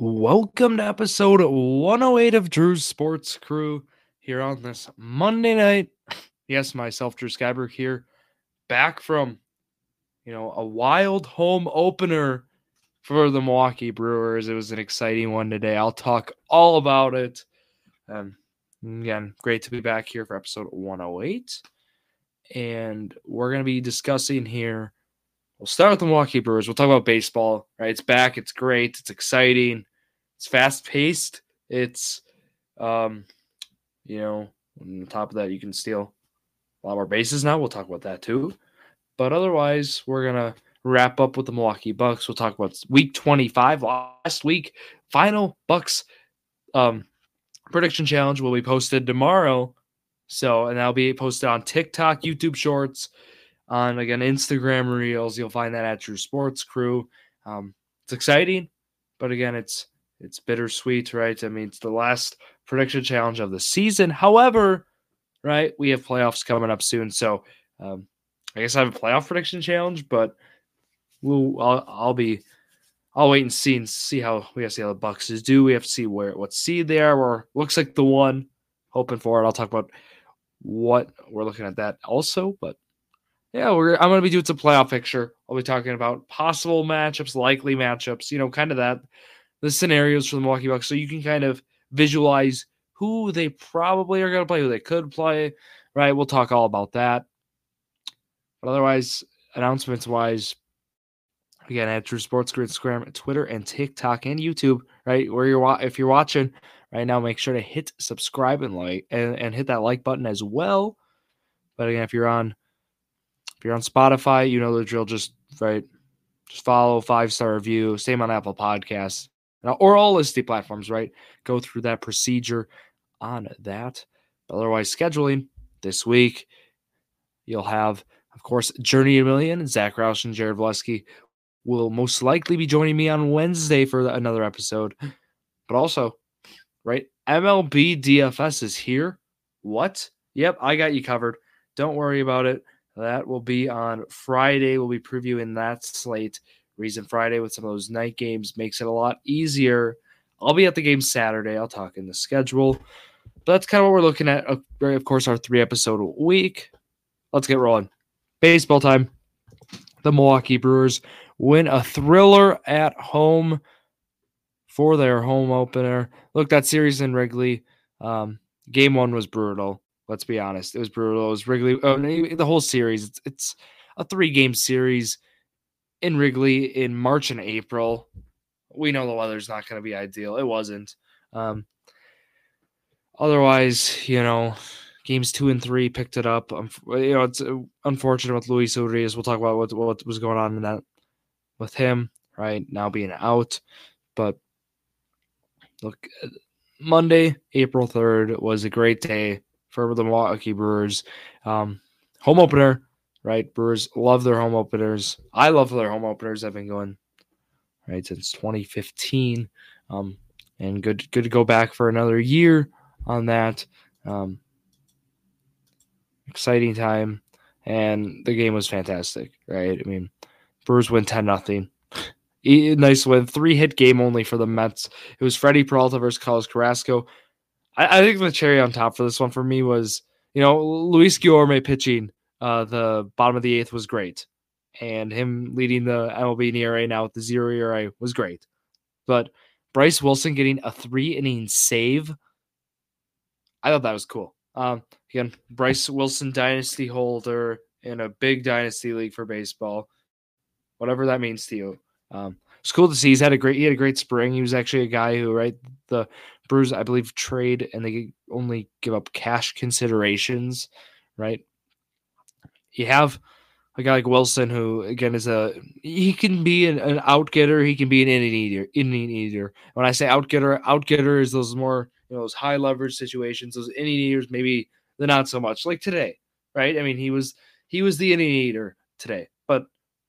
Welcome to episode 108 of Drew's Sports Crew here on this Monday night. Yes, myself, Drew Skyberg here, back from you know a wild home opener for the Milwaukee Brewers. It was an exciting one today. I'll talk all about it. Um, again, great to be back here for episode 108. And we're going to be discussing here. We'll start with the Milwaukee Brewers. We'll talk about baseball, right? It's back. It's great. It's exciting. It's fast paced. It's, um, you know, on top of that, you can steal a lot more bases now. We'll talk about that too. But otherwise, we're going to wrap up with the Milwaukee Bucks. We'll talk about week 25 last week. Final Bucks um, prediction challenge will be posted tomorrow. So, and that'll be posted on TikTok, YouTube Shorts, on again Instagram Reels. You'll find that at Drew Sports Crew. Um, it's exciting, but again, it's it's bittersweet, right? I mean, it's the last prediction challenge of the season. However, right, we have playoffs coming up soon, so um, I guess I have a playoff prediction challenge, but we'll I'll, I'll be I'll wait and see and see how we have to see how the Bucks do. We have to see where what seed they are. Or looks like the one. Hoping for it. I'll talk about what we're looking at that also. But yeah, we're I'm gonna be doing some playoff picture. I'll be talking about possible matchups, likely matchups. You know, kind of that the scenarios for the Milwaukee Bucks, so you can kind of visualize who they probably are gonna play, who they could play. Right. We'll talk all about that. But otherwise, announcements wise, again at Drew Sports Crew, Instagram, Twitter, and TikTok and YouTube. Right where you're if you're watching right now, make sure to hit subscribe and like and, and hit that like button as well. But again, if you're on if you're on Spotify, you know the drill. Just right, just follow five star review. Same on Apple Podcasts or all listed platforms. Right, go through that procedure on that. But otherwise, scheduling this week, you'll have, of course, Journey a Million, Zach Roush and Jared Vleski will most likely be joining me on Wednesday for another episode. But also, right, MLB DFS is here. What? Yep, I got you covered. Don't worry about it. That will be on Friday. We'll be previewing that slate. Reason Friday with some of those night games makes it a lot easier. I'll be at the game Saturday. I'll talk in the schedule. But that's kind of what we're looking at. Of course, our three episode week. Let's get rolling. Baseball time. The Milwaukee Brewers win a thriller at home for their home opener. Look, that series in Wrigley, um, game one was brutal. Let's be honest, it was brutal. It was Wrigley. Oh, the whole series. It's, it's a three game series in Wrigley in March and April. We know the weather's not going to be ideal. It wasn't. Um, otherwise, you know, games two and three picked it up. Um, you know, it's uh, unfortunate with Luis Urias. We'll talk about what what was going on in that with him right now being out. But look, uh, Monday, April 3rd was a great day for the Milwaukee Brewers. Um, home opener, right? Brewers love their home openers. I love their home openers. I've been going right since 2015. Um, and good good to go back for another year on that. Um, exciting time. And the game was fantastic, right? I mean, Brewers win 10 nothing. nice win. Three hit game only for the Mets. It was Freddie Peralta versus Carlos Carrasco. I, I, think the cherry on top for this one for me was, you know, Luis Guillorme pitching uh, the bottom of the eighth was great. And him leading the MLB ERA now with the zero ERA was great. But Bryce Wilson getting a three inning save, I thought that was cool. Um, again, Bryce Wilson dynasty holder in a big dynasty league for baseball whatever that means to you. Um, it's cool to see. He's had a great he had a great spring. He was actually a guy who, right, the Brewers, I believe, trade and they only give up cash considerations, right? You have a guy like Wilson, who again is a he can be an, an out getter, he can be an inning eater. Inning eater. When I say out getter, out getter is those more you know those high leverage situations. Those inning eaters, maybe they're not so much like today, right? I mean, he was he was the inning eater today, but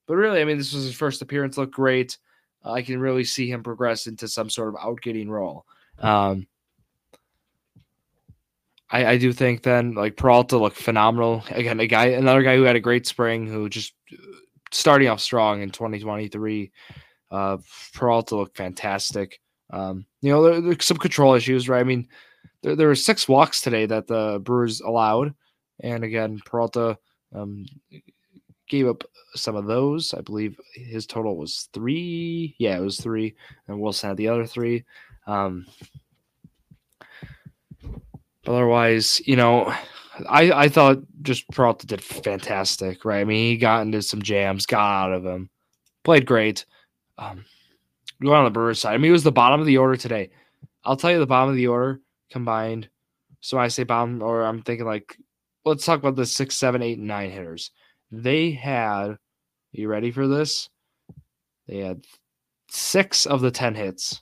but really, I mean, this was his first appearance. Looked great. I can really see him progress into some sort of outgetting role. Um, I, I do think then like Peralta looked phenomenal. Again, a guy, another guy who had a great spring, who just uh, starting off strong in 2023. Uh, Peralta looked fantastic. Um, you know, there, there's some control issues, right? I mean, there, there were six walks today that the Brewers allowed, and again, Peralta um, gave up some of those. I believe his total was three. Yeah, it was three, and Wilson had the other three. Um, otherwise, you know, I I thought just Peralta did fantastic, right? I mean, he got into some jams, got out of them, played great. Um, going on the Brewers side, I mean, it was the bottom of the order today. I'll tell you the bottom of the order combined. So I say bottom, or I'm thinking like, let's talk about the six, seven, eight, and nine hitters. They had, you ready for this? They had six of the 10 hits.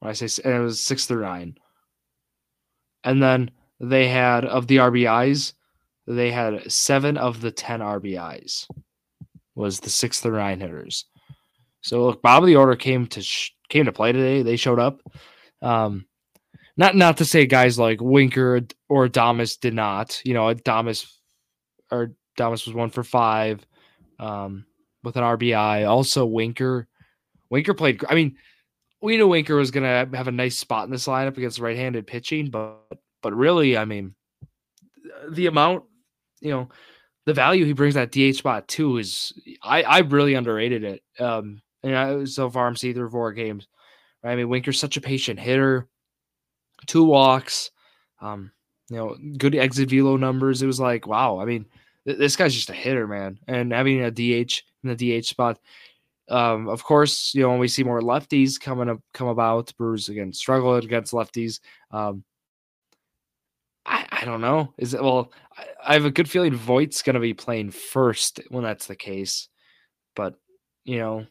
When I say, it was six through nine. And then they had, of the RBIs, they had seven of the 10 RBIs, was the six through nine hitters. So look, Bob of the order came to sh- came to play today. They showed up. Um, not not to say guys like Winker or Adames did not. You know, Adames or Adames was one for five um, with an RBI. Also, Winker. Winker played. I mean, we knew Winker was gonna have a nice spot in this lineup against right-handed pitching, but but really, I mean, the amount, you know, the value he brings that DH spot too is I I really underrated it. Um, and I, so far I'm seeing through four games. Right? I mean, Winker's such a patient hitter two walks, um, you know, good exit velo numbers. It was like, wow. I mean, th- this guy's just a hitter, man. And having a DH in the DH spot, um, of course, you know, when we see more lefties coming up, come about, Brewers again struggle against lefties. Um, I, I don't know. Is it well? I, I have a good feeling Voit's going to be playing first when that's the case, but you know,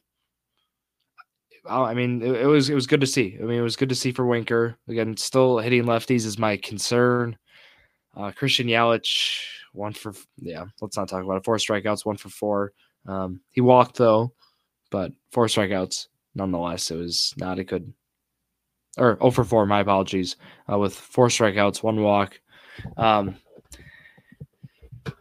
I mean, it, it, was it was good to see. I mean, it was good to see for Winker. Again, still hitting lefties is my concern. Uh, Christian Yelich, one for yeah. Let's not talk about it. Four strikeouts, one for four. Um, he walked though, but four strikeouts nonetheless. It was not a good or oh for four. My apologies. Uh, with four strikeouts, one walk. Um,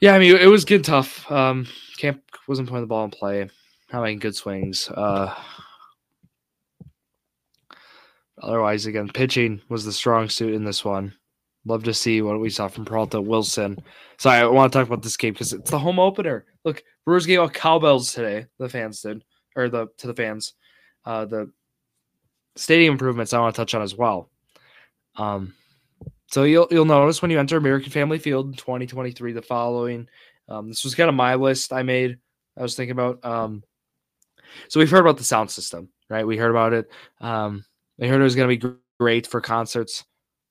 yeah, I mean, it was good tough. Um, Camp wasn't putting the ball in play, not making good swings. Uh, Otherwise, again, pitching was the strong suit in this one. Love to see what we saw from Peralta Wilson. So I want to talk about this game because it's the home opener. Look, Brewers gave out cowbells today. The fans did, or the to the fans. Uh, the stadium improvements I want to touch on as well. Um, so you'll you'll notice when you enter American Family Field in 2023, the following. Um, this was kind of my list I made. I was thinking about. Um, so we've heard about the sound system, right? We heard about it. Um, they heard it was going to be great for concerts.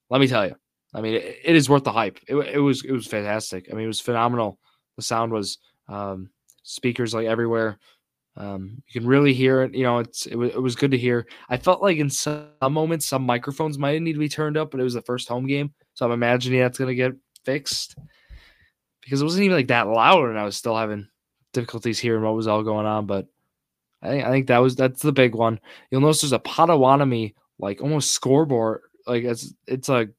Let me tell you, I mean, it, it is worth the hype. It, it, was it was fantastic. I mean, it was phenomenal. The sound was um, speakers like everywhere. Um, you can really hear it. You know, it's it was, it was good to hear. I felt like in some moments, some microphones might need to be turned up, but it was the first home game, so I'm imagining that's going to get fixed because it wasn't even like that loud, and I was still having difficulties hearing what was all going on. But I think I think that was that's the big one. You'll notice there's a Potawatomi like almost scoreboard, like it's it's a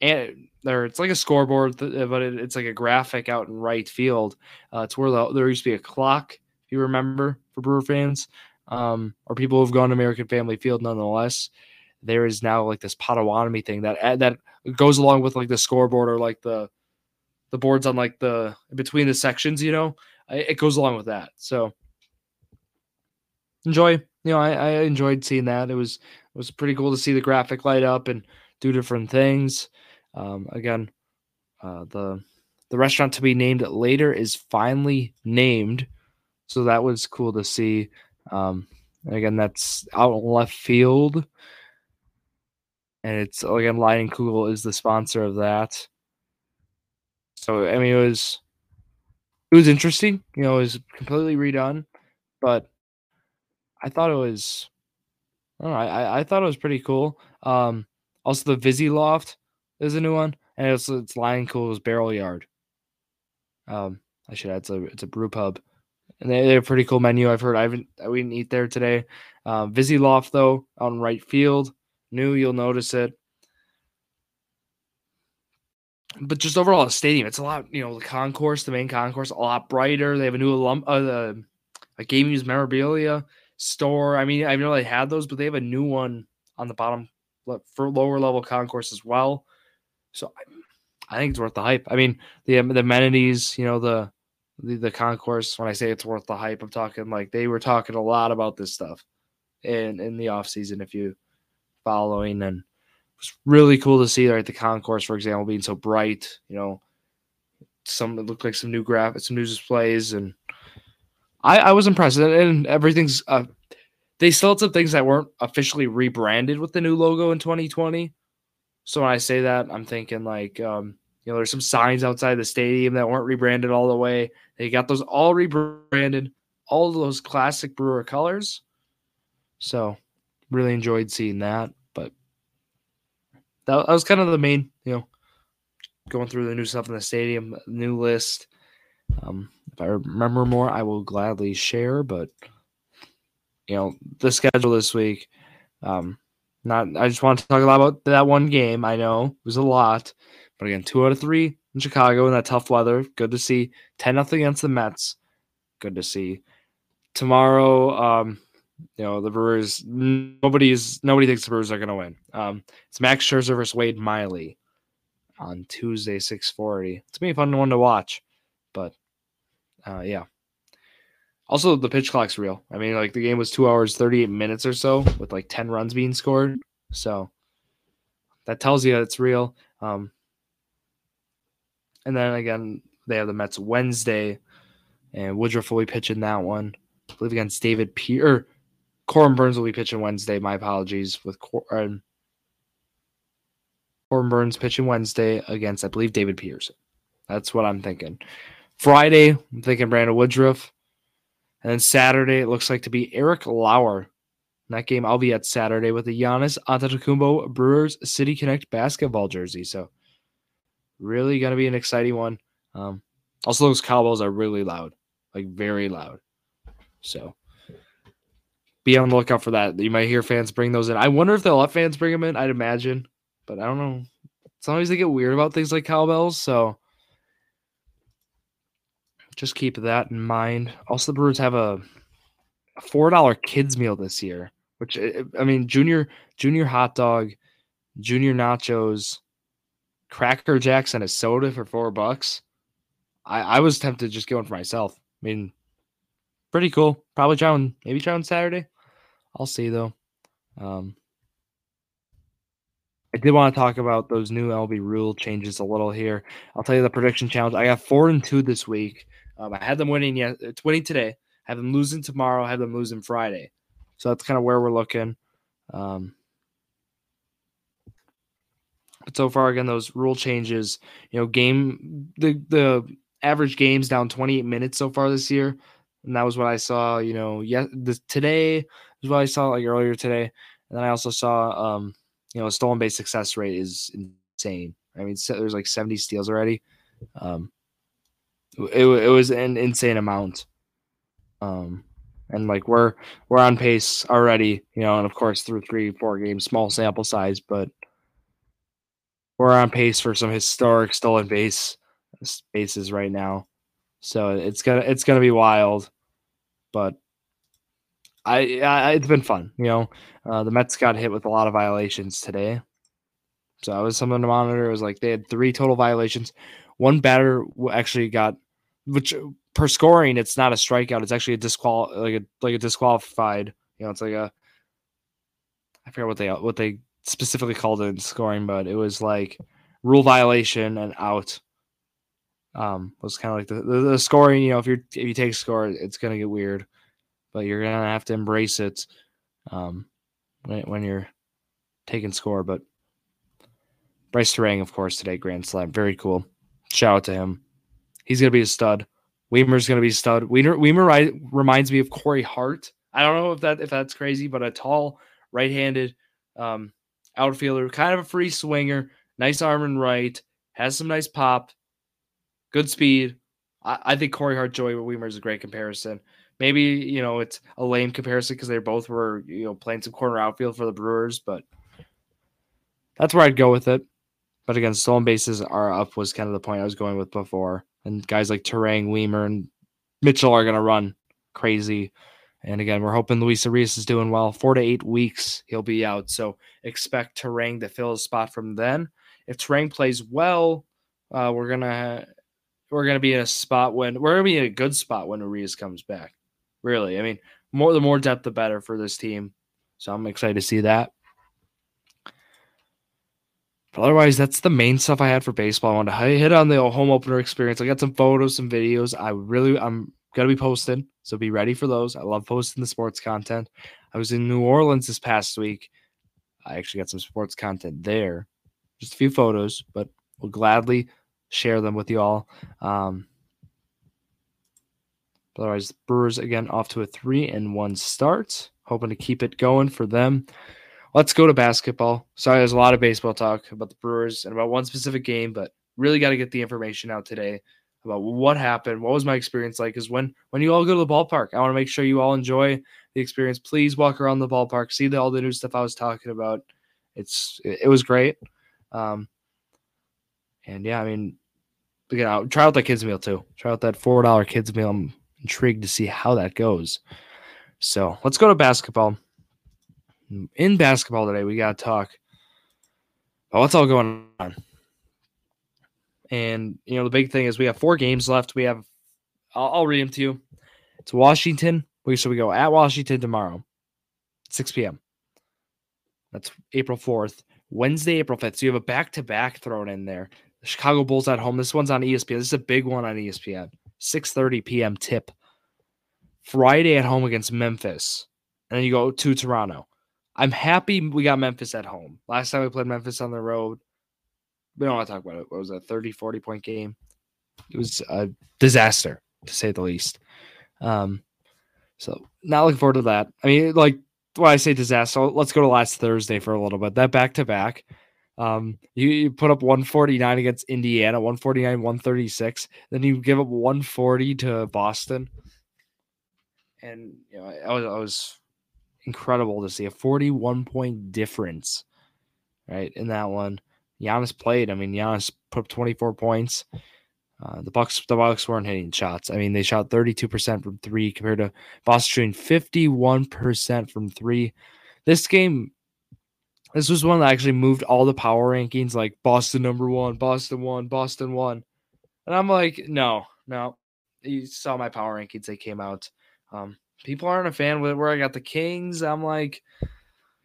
and there it's like a scoreboard, but it, it's like a graphic out in right field. Uh, it's where the, there used to be a clock, if you remember, for Brewer fans, um, or people who've gone to American Family Field. Nonetheless, there is now like this Potawatomi thing that that goes along with like the scoreboard or like the the boards on like the between the sections. You know, it goes along with that. So enjoy. You know, I, I enjoyed seeing that. It was it was pretty cool to see the graphic light up and do different things. Um, again, uh, the the restaurant to be named later is finally named, so that was cool to see. Um, again, that's out left field, and it's again Leinenkugel is the sponsor of that. So I mean, it was it was interesting. You know, it was completely redone, but I thought it was. I don't know. I, I thought it was pretty cool. Um, also the Vizzy Loft is a new one, and it's it's Leinenkugel Barrel Yard. Um, I should add it's a it's a brew pub, and they they're a pretty cool menu. I've heard I haven't we didn't eat there today. Vizzy Loft though on right field, new. You'll notice it. But just overall, the stadium, it's a lot. You know, the concourse, the main concourse, a lot brighter. They have a new alum, uh, the, a game use memorabilia store. I mean, I've never really had those, but they have a new one on the bottom for lower level concourse as well. So I, I think it's worth the hype. I mean, the the amenities, you know, the, the the concourse. When I say it's worth the hype, I'm talking like they were talking a lot about this stuff in in the off season. If you following and it was really cool to see right the concourse, for example, being so bright. You know, some it looked like some new graphics, some new displays, and I I was impressed. And everything's uh, they still had some things that weren't officially rebranded with the new logo in 2020. So when I say that, I'm thinking like, um, you know, there's some signs outside the stadium that weren't rebranded all the way. They got those all rebranded, all those classic Brewer colors. So really enjoyed seeing that. But that, that was kind of the main, you know, going through the new stuff in the stadium, new list. Um, if I remember more, I will gladly share. But you know, the schedule this week. Um, not I just want to talk a lot about that one game. I know it was a lot, but again, two out of three in Chicago in that tough weather. Good to see. Ten nothing against the Mets. Good to see. Tomorrow, um, you know, the Brewers nobody's nobody thinks the Brewers are gonna win. Um, it's Max Scherzer versus Wade Miley on Tuesday, 640. It's gonna be a fun one to watch. But uh, yeah. Also, the pitch clock's real. I mean, like the game was two hours, 38 minutes or so with like 10 runs being scored. So that tells you it's real. Um, and then again, they have the Mets Wednesday, and Woodruff will be pitching that one. I believe against David P. or Corbin Burnes will be pitching Wednesday. My apologies with Cor- um, Corbin Burnes pitching Wednesday against, I believe, David Peterson. That's what I'm thinking. Friday, I'm thinking Brandon Woodruff. And then Saturday, it looks like to be Eric Lauer. That game, I'll be at Saturday with the Giannis Antetokounmpo Brewers City Connect basketball jersey. So, really going to be an exciting one. Um, also, those cowbells are really loud, like very loud. So, be on the lookout for that. You might hear fans bring those in. I wonder if they'll let fans bring them in. I'd imagine, but I don't know. Sometimes they get weird about things like cowbells. So, just keep that in mind. Also, the Brewers have a, four dollar kids meal this year, which eh, eh, I mean, junior junior hot dog, junior nachos, cracker jacks, and a soda for four bucks. I I was tempted to just get one for myself. I mean, pretty cool. Probably try on maybe try on Saturday. I'll see though. Um, I did want to talk about those new LB rule changes a little here. I'll tell you the prediction challenge. I got four and two this week. Um, I had them winning. Yeah, it's winning today. Have them losing tomorrow. Have them losing Friday. So that's kind of where we're looking. Um, but so far, again, those rule changes. You know, game the the average games down 28 minutes so far this year, and that was what I saw. You know, yeah, today is what I saw like earlier today, and then I also saw, um, you know, stolen base success rate is insane. I mean, there's like 70 steals already. Um, it, it was an insane amount. Um, and like we're we're on pace already, you know, and of course through three four games, small sample size, but we're on pace for some historic stolen base bases right now. So it's gonna it's gonna be wild, but I, I it's been fun. You know, uh, the Mets got hit with a lot of violations today, so that was something to monitor. It was like they had three total violations. One batter actually got which per scoring, it's not a strikeout. It's actually a disqual like a like a disqualified. You know, it's like a I forget what they what they specifically called it in scoring, but it was like rule violation and out. Um, was kind of like the, the, the scoring. You know, if you're if you take score, it's gonna get weird, but you're gonna have to embrace it. Um, when when you're taking score, but Brice Turang, of course, today grand slam, very cool. Shout out to him. He's going to be a stud. Wiemer's going to be a stud. Weimer Wiemer reminds me of Corey Hart. I don't know if that if that's crazy, but a tall, right-handed um, outfielder, kind of a free swinger, nice arm and right, has some nice pop, good speed. I, I think Corey Hart, Joey Wiemer is a great comparison. Maybe you know it's a lame comparison because they both were you know playing some corner outfield for the Brewers, but that's where I'd go with it. But again, stolen bases are up was kind of the point I was going with before and guys like Turang, Wiemer, and Mitchell are going to run crazy. And again, we're hoping Luis Urias is doing well. Four to eight weeks, he'll be out. So expect Turang to fill his spot from then. If Turang plays well, uh, we're gonna we're gonna be in a spot when we're gonna be in a good spot when Arias comes back. Really, I mean, more the more depth, the better for this team. So I'm excited to see that. But otherwise, that's the main stuff I had for baseball. I wanted to hit on the home opener experience. I got some photos, some videos. I really, I'm gonna be posting, so be ready for those. I love posting the sports content. I was in New Orleans this past week. I actually got some sports content there, just a few photos, but we'll gladly share them with you all. Um, otherwise, Brewers again off to a three and one start, hoping to keep it going for them. Let's go to basketball. Sorry, there's a lot of baseball talk about the Brewers and about one specific game, but really got to get the information out today about what happened, what was my experience like. Because when when you all go to the ballpark, I want to make sure you all enjoy the experience. Please walk around the ballpark, see the, all the new stuff I was talking about. It's it, it was great, um, and yeah, I mean, you I'll try out that kids meal too. Try out that four dollar kids meal. I'm intrigued to see how that goes. So let's go to basketball in basketball today, we got to talk about what's all going on. And, you know, the big thing is we have four games left. We have, I'll, I'll read them to you. It's Washington. So we go at Washington tomorrow, 6 p.m. That's April 4th. Wednesday, April 5th. So you have a back to back thrown in there. The Chicago Bulls at home. This one's on ESPN. This is a big one on ESPN. 6:30 p.m. tip. Friday at home against Memphis. And then you go to Toronto. I'm happy we got Memphis at home. Last time we played Memphis on the road, we don't want to talk about it. What was a 30, 40 point game? It was a disaster, to say the least. Um, so not looking forward to that. I mean, like when I say disaster, let's go to last Thursday for a little bit. That back to back. Um, you, you put up 149 against Indiana, 149, 136. Then you give up 140 to Boston. And you know, I was I was incredible to see a 41 point difference, right? In that one, Giannis played. I mean, Giannis put up 24 points. Uh, the Bucks, the Bucks weren't hitting shots. I mean, they shot 32% from three compared to Boston shooting 51% from three. This game, this was one that actually moved all the power rankings, like Boston number one, Boston one, Boston one, and I'm like, no, no. You saw my power rankings; they came out. Um, people aren't a fan with where I got the Kings. I'm like,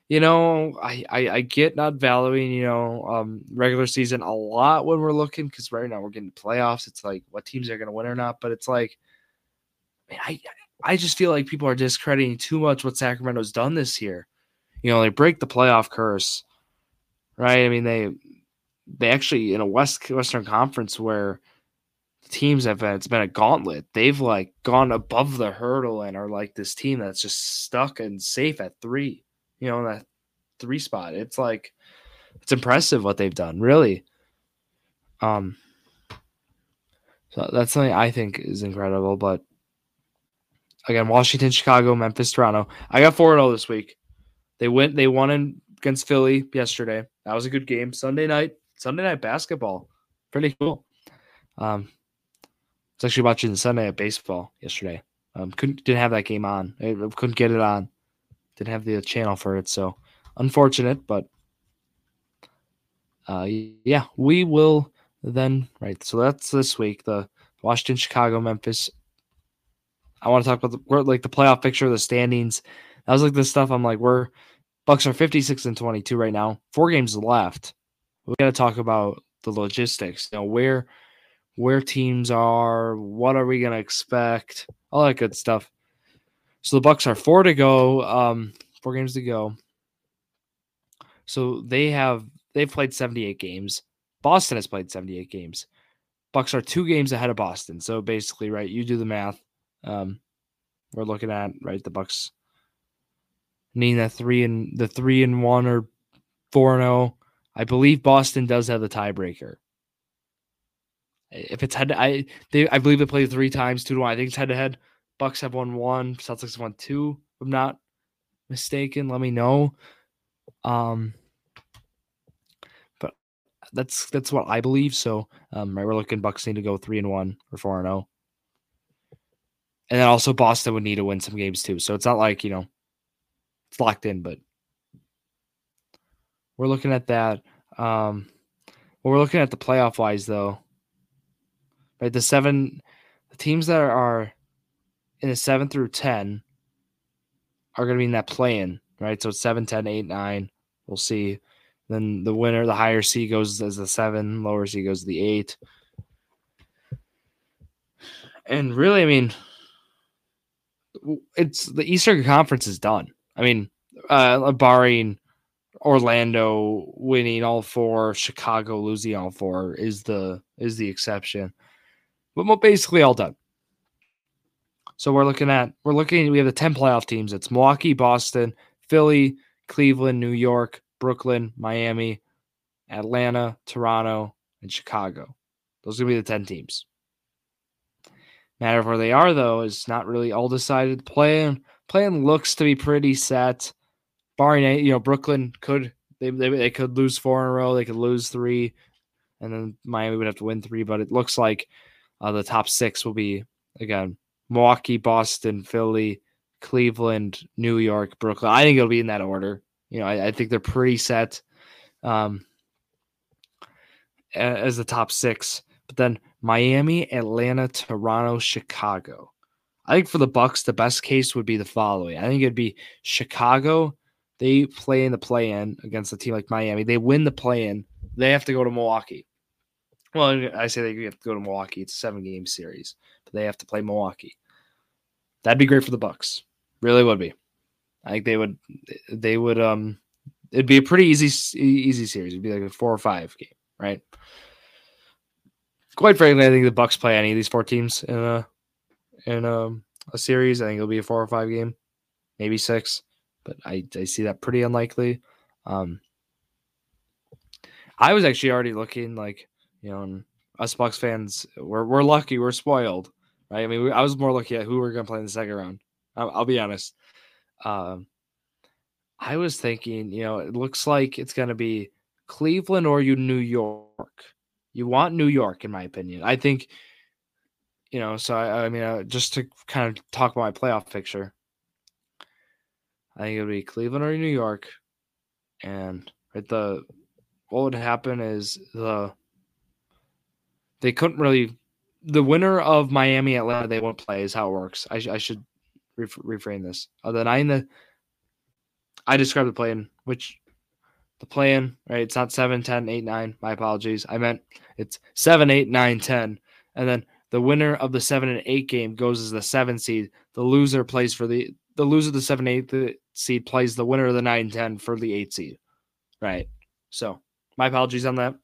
you know, I, I, I get not valuing, you know, um, regular season a lot when we're looking because right now we're getting playoffs. It's like what teams are going to win or not. But it's like, I I just feel like people are discrediting too much what Sacramento's done this year. You know, they break the playoff curse, right? I mean, they they actually in a West Western Conference where teams have been it's been a gauntlet. They've like gone above the hurdle and are like this team that's just stuck and safe at three, you know, that three spot. It's like it's impressive what they've done, really. Um so that's something I think is incredible. But again, Washington, Chicago, Memphis, Toronto. I got 4 0 this week. They went they won in, against Philly yesterday. That was a good game. Sunday night, Sunday night basketball. Pretty cool. Um, was actually watching Sunday at baseball yesterday. Um, couldn't didn't have that game on. I couldn't get it on. Didn't have the channel for it, so unfortunate. But uh, yeah, we will then. Right, so that's this week. The Washington, Chicago, Memphis. I want to talk about the like the playoff picture, the standings. That was like the stuff. I'm like, we're Bucks are 56 and 22 right now. Four games left. We got to talk about the logistics. You know where where teams are, what are we going to expect, all that good stuff. So the Bucks are four to go, um, four games to go. So they have they've played 78 games. Boston has played 78 games. Bucks are two games ahead of Boston. So basically, right, you do the math. Um, we're looking at right the Bucks needing that three and the three and one or four and zero. Oh. I believe Boston does have the tiebreaker. If it's head I they I believe they played three times, two to one. I think it's head to head. Bucks have won one, Celtics have won two, if I'm not mistaken. Let me know. Um but that's that's what I believe. So um right, we're looking Bucks need to go three and one or four and oh. And then also Boston would need to win some games too. So it's not like, you know, it's locked in, but we're looking at that. Um, well, we're looking at the playoff wise though. Right, the seven the teams that are in the seven through ten are going to be in that play-in, right? So it's 7, 10, 8, 9. We'll see. Then the winner, the higher C goes as the seven, lower C goes the eight. And really, I mean, it's the Eastern Conference is done. I mean, uh, barring Orlando winning all four, Chicago losing all four is the is the exception. But we're basically all done. So we're looking at we're looking we have the 10 playoff teams. It's Milwaukee, Boston, Philly, Cleveland, New York, Brooklyn, Miami, Atlanta, Toronto, and Chicago. Those are to be the 10 teams. Matter of where they are, though, is not really all decided. Plan plan looks to be pretty set. Barring you know, Brooklyn could they, they they could lose four in a row, they could lose three, and then Miami would have to win three. But it looks like uh, the top six will be again Milwaukee, Boston, Philly, Cleveland, New York, Brooklyn. I think it'll be in that order. You know, I, I think they're pretty set um, as the top six. But then Miami, Atlanta, Toronto, Chicago. I think for the Bucks, the best case would be the following. I think it'd be Chicago. They play in the play-in against a team like Miami. They win the play-in. They have to go to Milwaukee. Well, I say they have to go to Milwaukee. It's a seven-game series, but they have to play Milwaukee. That'd be great for the Bucks. Really would be. I think they would. They would. Um, it'd be a pretty easy, easy series. It'd be like a four or five game, right? quite frankly, I think the Bucks play any of these four teams in a in a, a series. I think it'll be a four or five game, maybe six, but I, I see that pretty unlikely. Um, I was actually already looking like you know, and us Bucks fans, we're we're lucky, we're spoiled, right? I mean, we, I was more looking at who we are going to play in the second round. I'll, I'll be honest. Um, I was thinking, you know, it looks like it's going to be Cleveland or you New York. You want New York, in my opinion. I think, you know, so I, I mean, uh, just to kind of talk about my playoff picture, I think it would be Cleveland or New York, and right the what would happen is the they couldn't really the winner of Miami Atlanta they won't play is how it works. I, I should reframe this. Uh, the nine the I described the plan, which the plan, right? It's not 7, 10, 8, 9. My apologies. I meant it's 7, 8, 9, 10. And then the winner of the 7 and 8 game goes as the 7 seed. The loser plays for the the loser of the 7 8 seed plays the winner of the 9 10 for the 8 seed. Right. So, my apologies on that,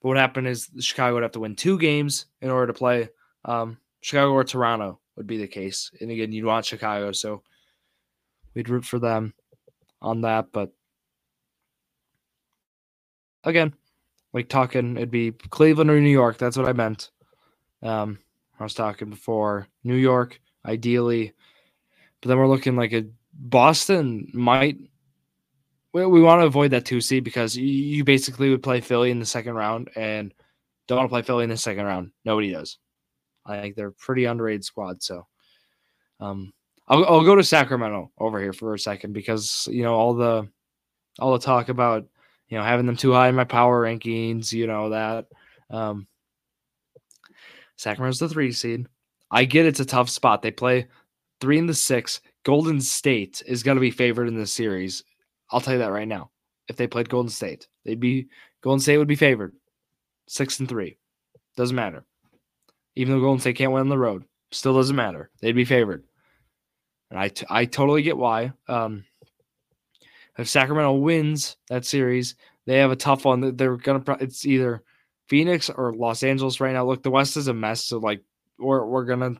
but what happened is Chicago would have to win two games in order to play um, Chicago or Toronto would be the case. And again, you'd want Chicago, so we'd root for them on that. But again, like talking, it'd be Cleveland or New York. That's what I meant. Um, I was talking before New York, ideally, but then we're looking like a Boston might. We, we want to avoid that two seed because you, you basically would play Philly in the second round and don't want to play Philly in the second round. Nobody does. I think they're pretty underrated squad. So, um, I'll, I'll go to Sacramento over here for a second because you know all the all the talk about you know having them too high in my power rankings, you know that. Um, Sacramento's the three seed. I get it's a tough spot. They play three in the six. Golden State is going to be favored in this series. I'll tell you that right now. If they played Golden State, they'd be Golden State would be favored. Six and three. Doesn't matter. Even though Golden State can't win on the road, still doesn't matter. They'd be favored and I, t- I totally get why. Um, if Sacramento wins that series, they have a tough one. They're gonna. It's either Phoenix or Los Angeles right now. Look, the West is a mess. So like, we're we're gonna.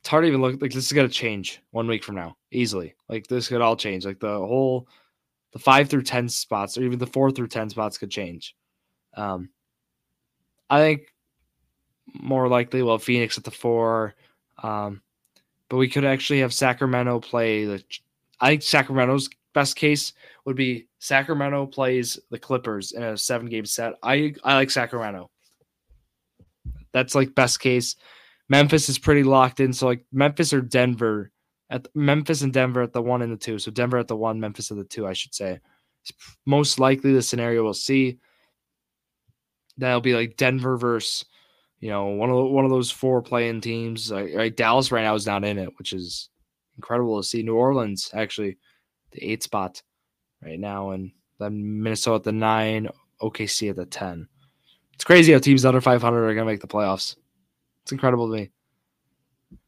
It's hard to even look like this is gonna change one week from now easily. Like this could all change. Like the whole, the five through ten spots, or even the four through ten spots could change. Um, I think more likely, well, Phoenix at the four. Um, but we could actually have Sacramento play the. I think Sacramento's best case would be Sacramento plays the Clippers in a seven game set. I I like Sacramento. That's like best case. Memphis is pretty locked in. So like Memphis or Denver at Memphis and Denver at the one and the two. So Denver at the one, Memphis at the two, I should say. Most likely the scenario we'll see. That'll be like Denver versus, you know, one of one of those four playing teams. Like, right, Dallas right now is not in it, which is incredible to see. New Orleans actually, the eight spot right now, and then Minnesota at the nine, OKC at the ten. It's crazy how teams under 500 are gonna make the playoffs. It's incredible to me.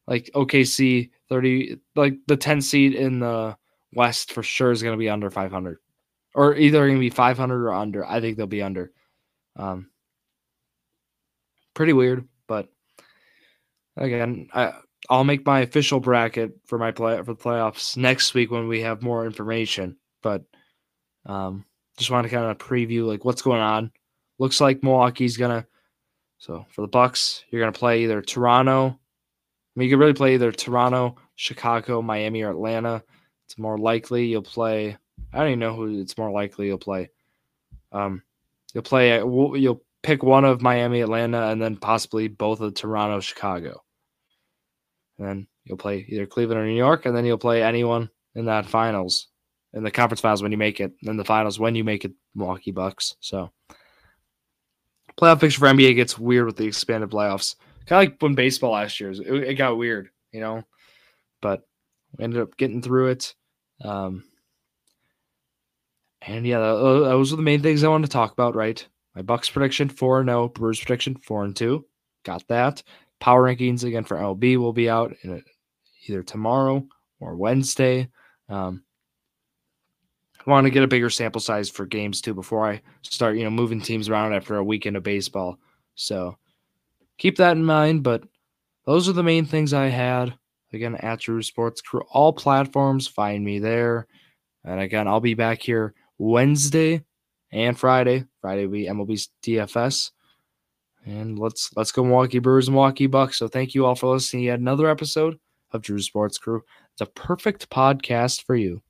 Like OKC 30, like the 10 seed in the West for sure is going to be under 500, or either going to be 500 or under. I think they'll be under. Um, pretty weird, but again, I I'll make my official bracket for my play for the playoffs next week when we have more information. But um, just want to kind of preview like what's going on. Looks like Milwaukee's gonna so for the Bucks, you're gonna play either Toronto. I mean, you could really play either Toronto, Chicago, Miami, or Atlanta. It's more likely you'll play. I don't even know who it's more likely you'll play. Um, you'll play. You'll pick one of Miami, Atlanta, and then possibly both of Toronto, Chicago. And then you'll play either Cleveland or New York, and then you'll play anyone in that finals, in the conference finals when you make it, and the finals when you make it, Milwaukee Bucks. So playoff picture for NBA gets weird with the expanded playoffs. Kind of like when baseball last year, it, it, got weird, you know. But we ended up getting through it. Um, and yeah, those are the main things I wanted to talk about, right? My Bucks prediction four and zero, Brewers prediction four and two. Got that. Power rankings again for LB will be out in a, either tomorrow or Wednesday. Um, I want to get a bigger sample size for games too before I start, you know, moving teams around after a weekend of baseball. So keep that in mind. But those are the main things I had. Again, at Drew Sports Crew, all platforms, find me there. And again, I'll be back here Wednesday and Friday. Friday will be MLB's DFS. And let's let's go Milwaukee Brewers and Milwaukee Bucks. So thank you all for listening. Yet another episode of Drew Sports Crew. A perfect podcast for you.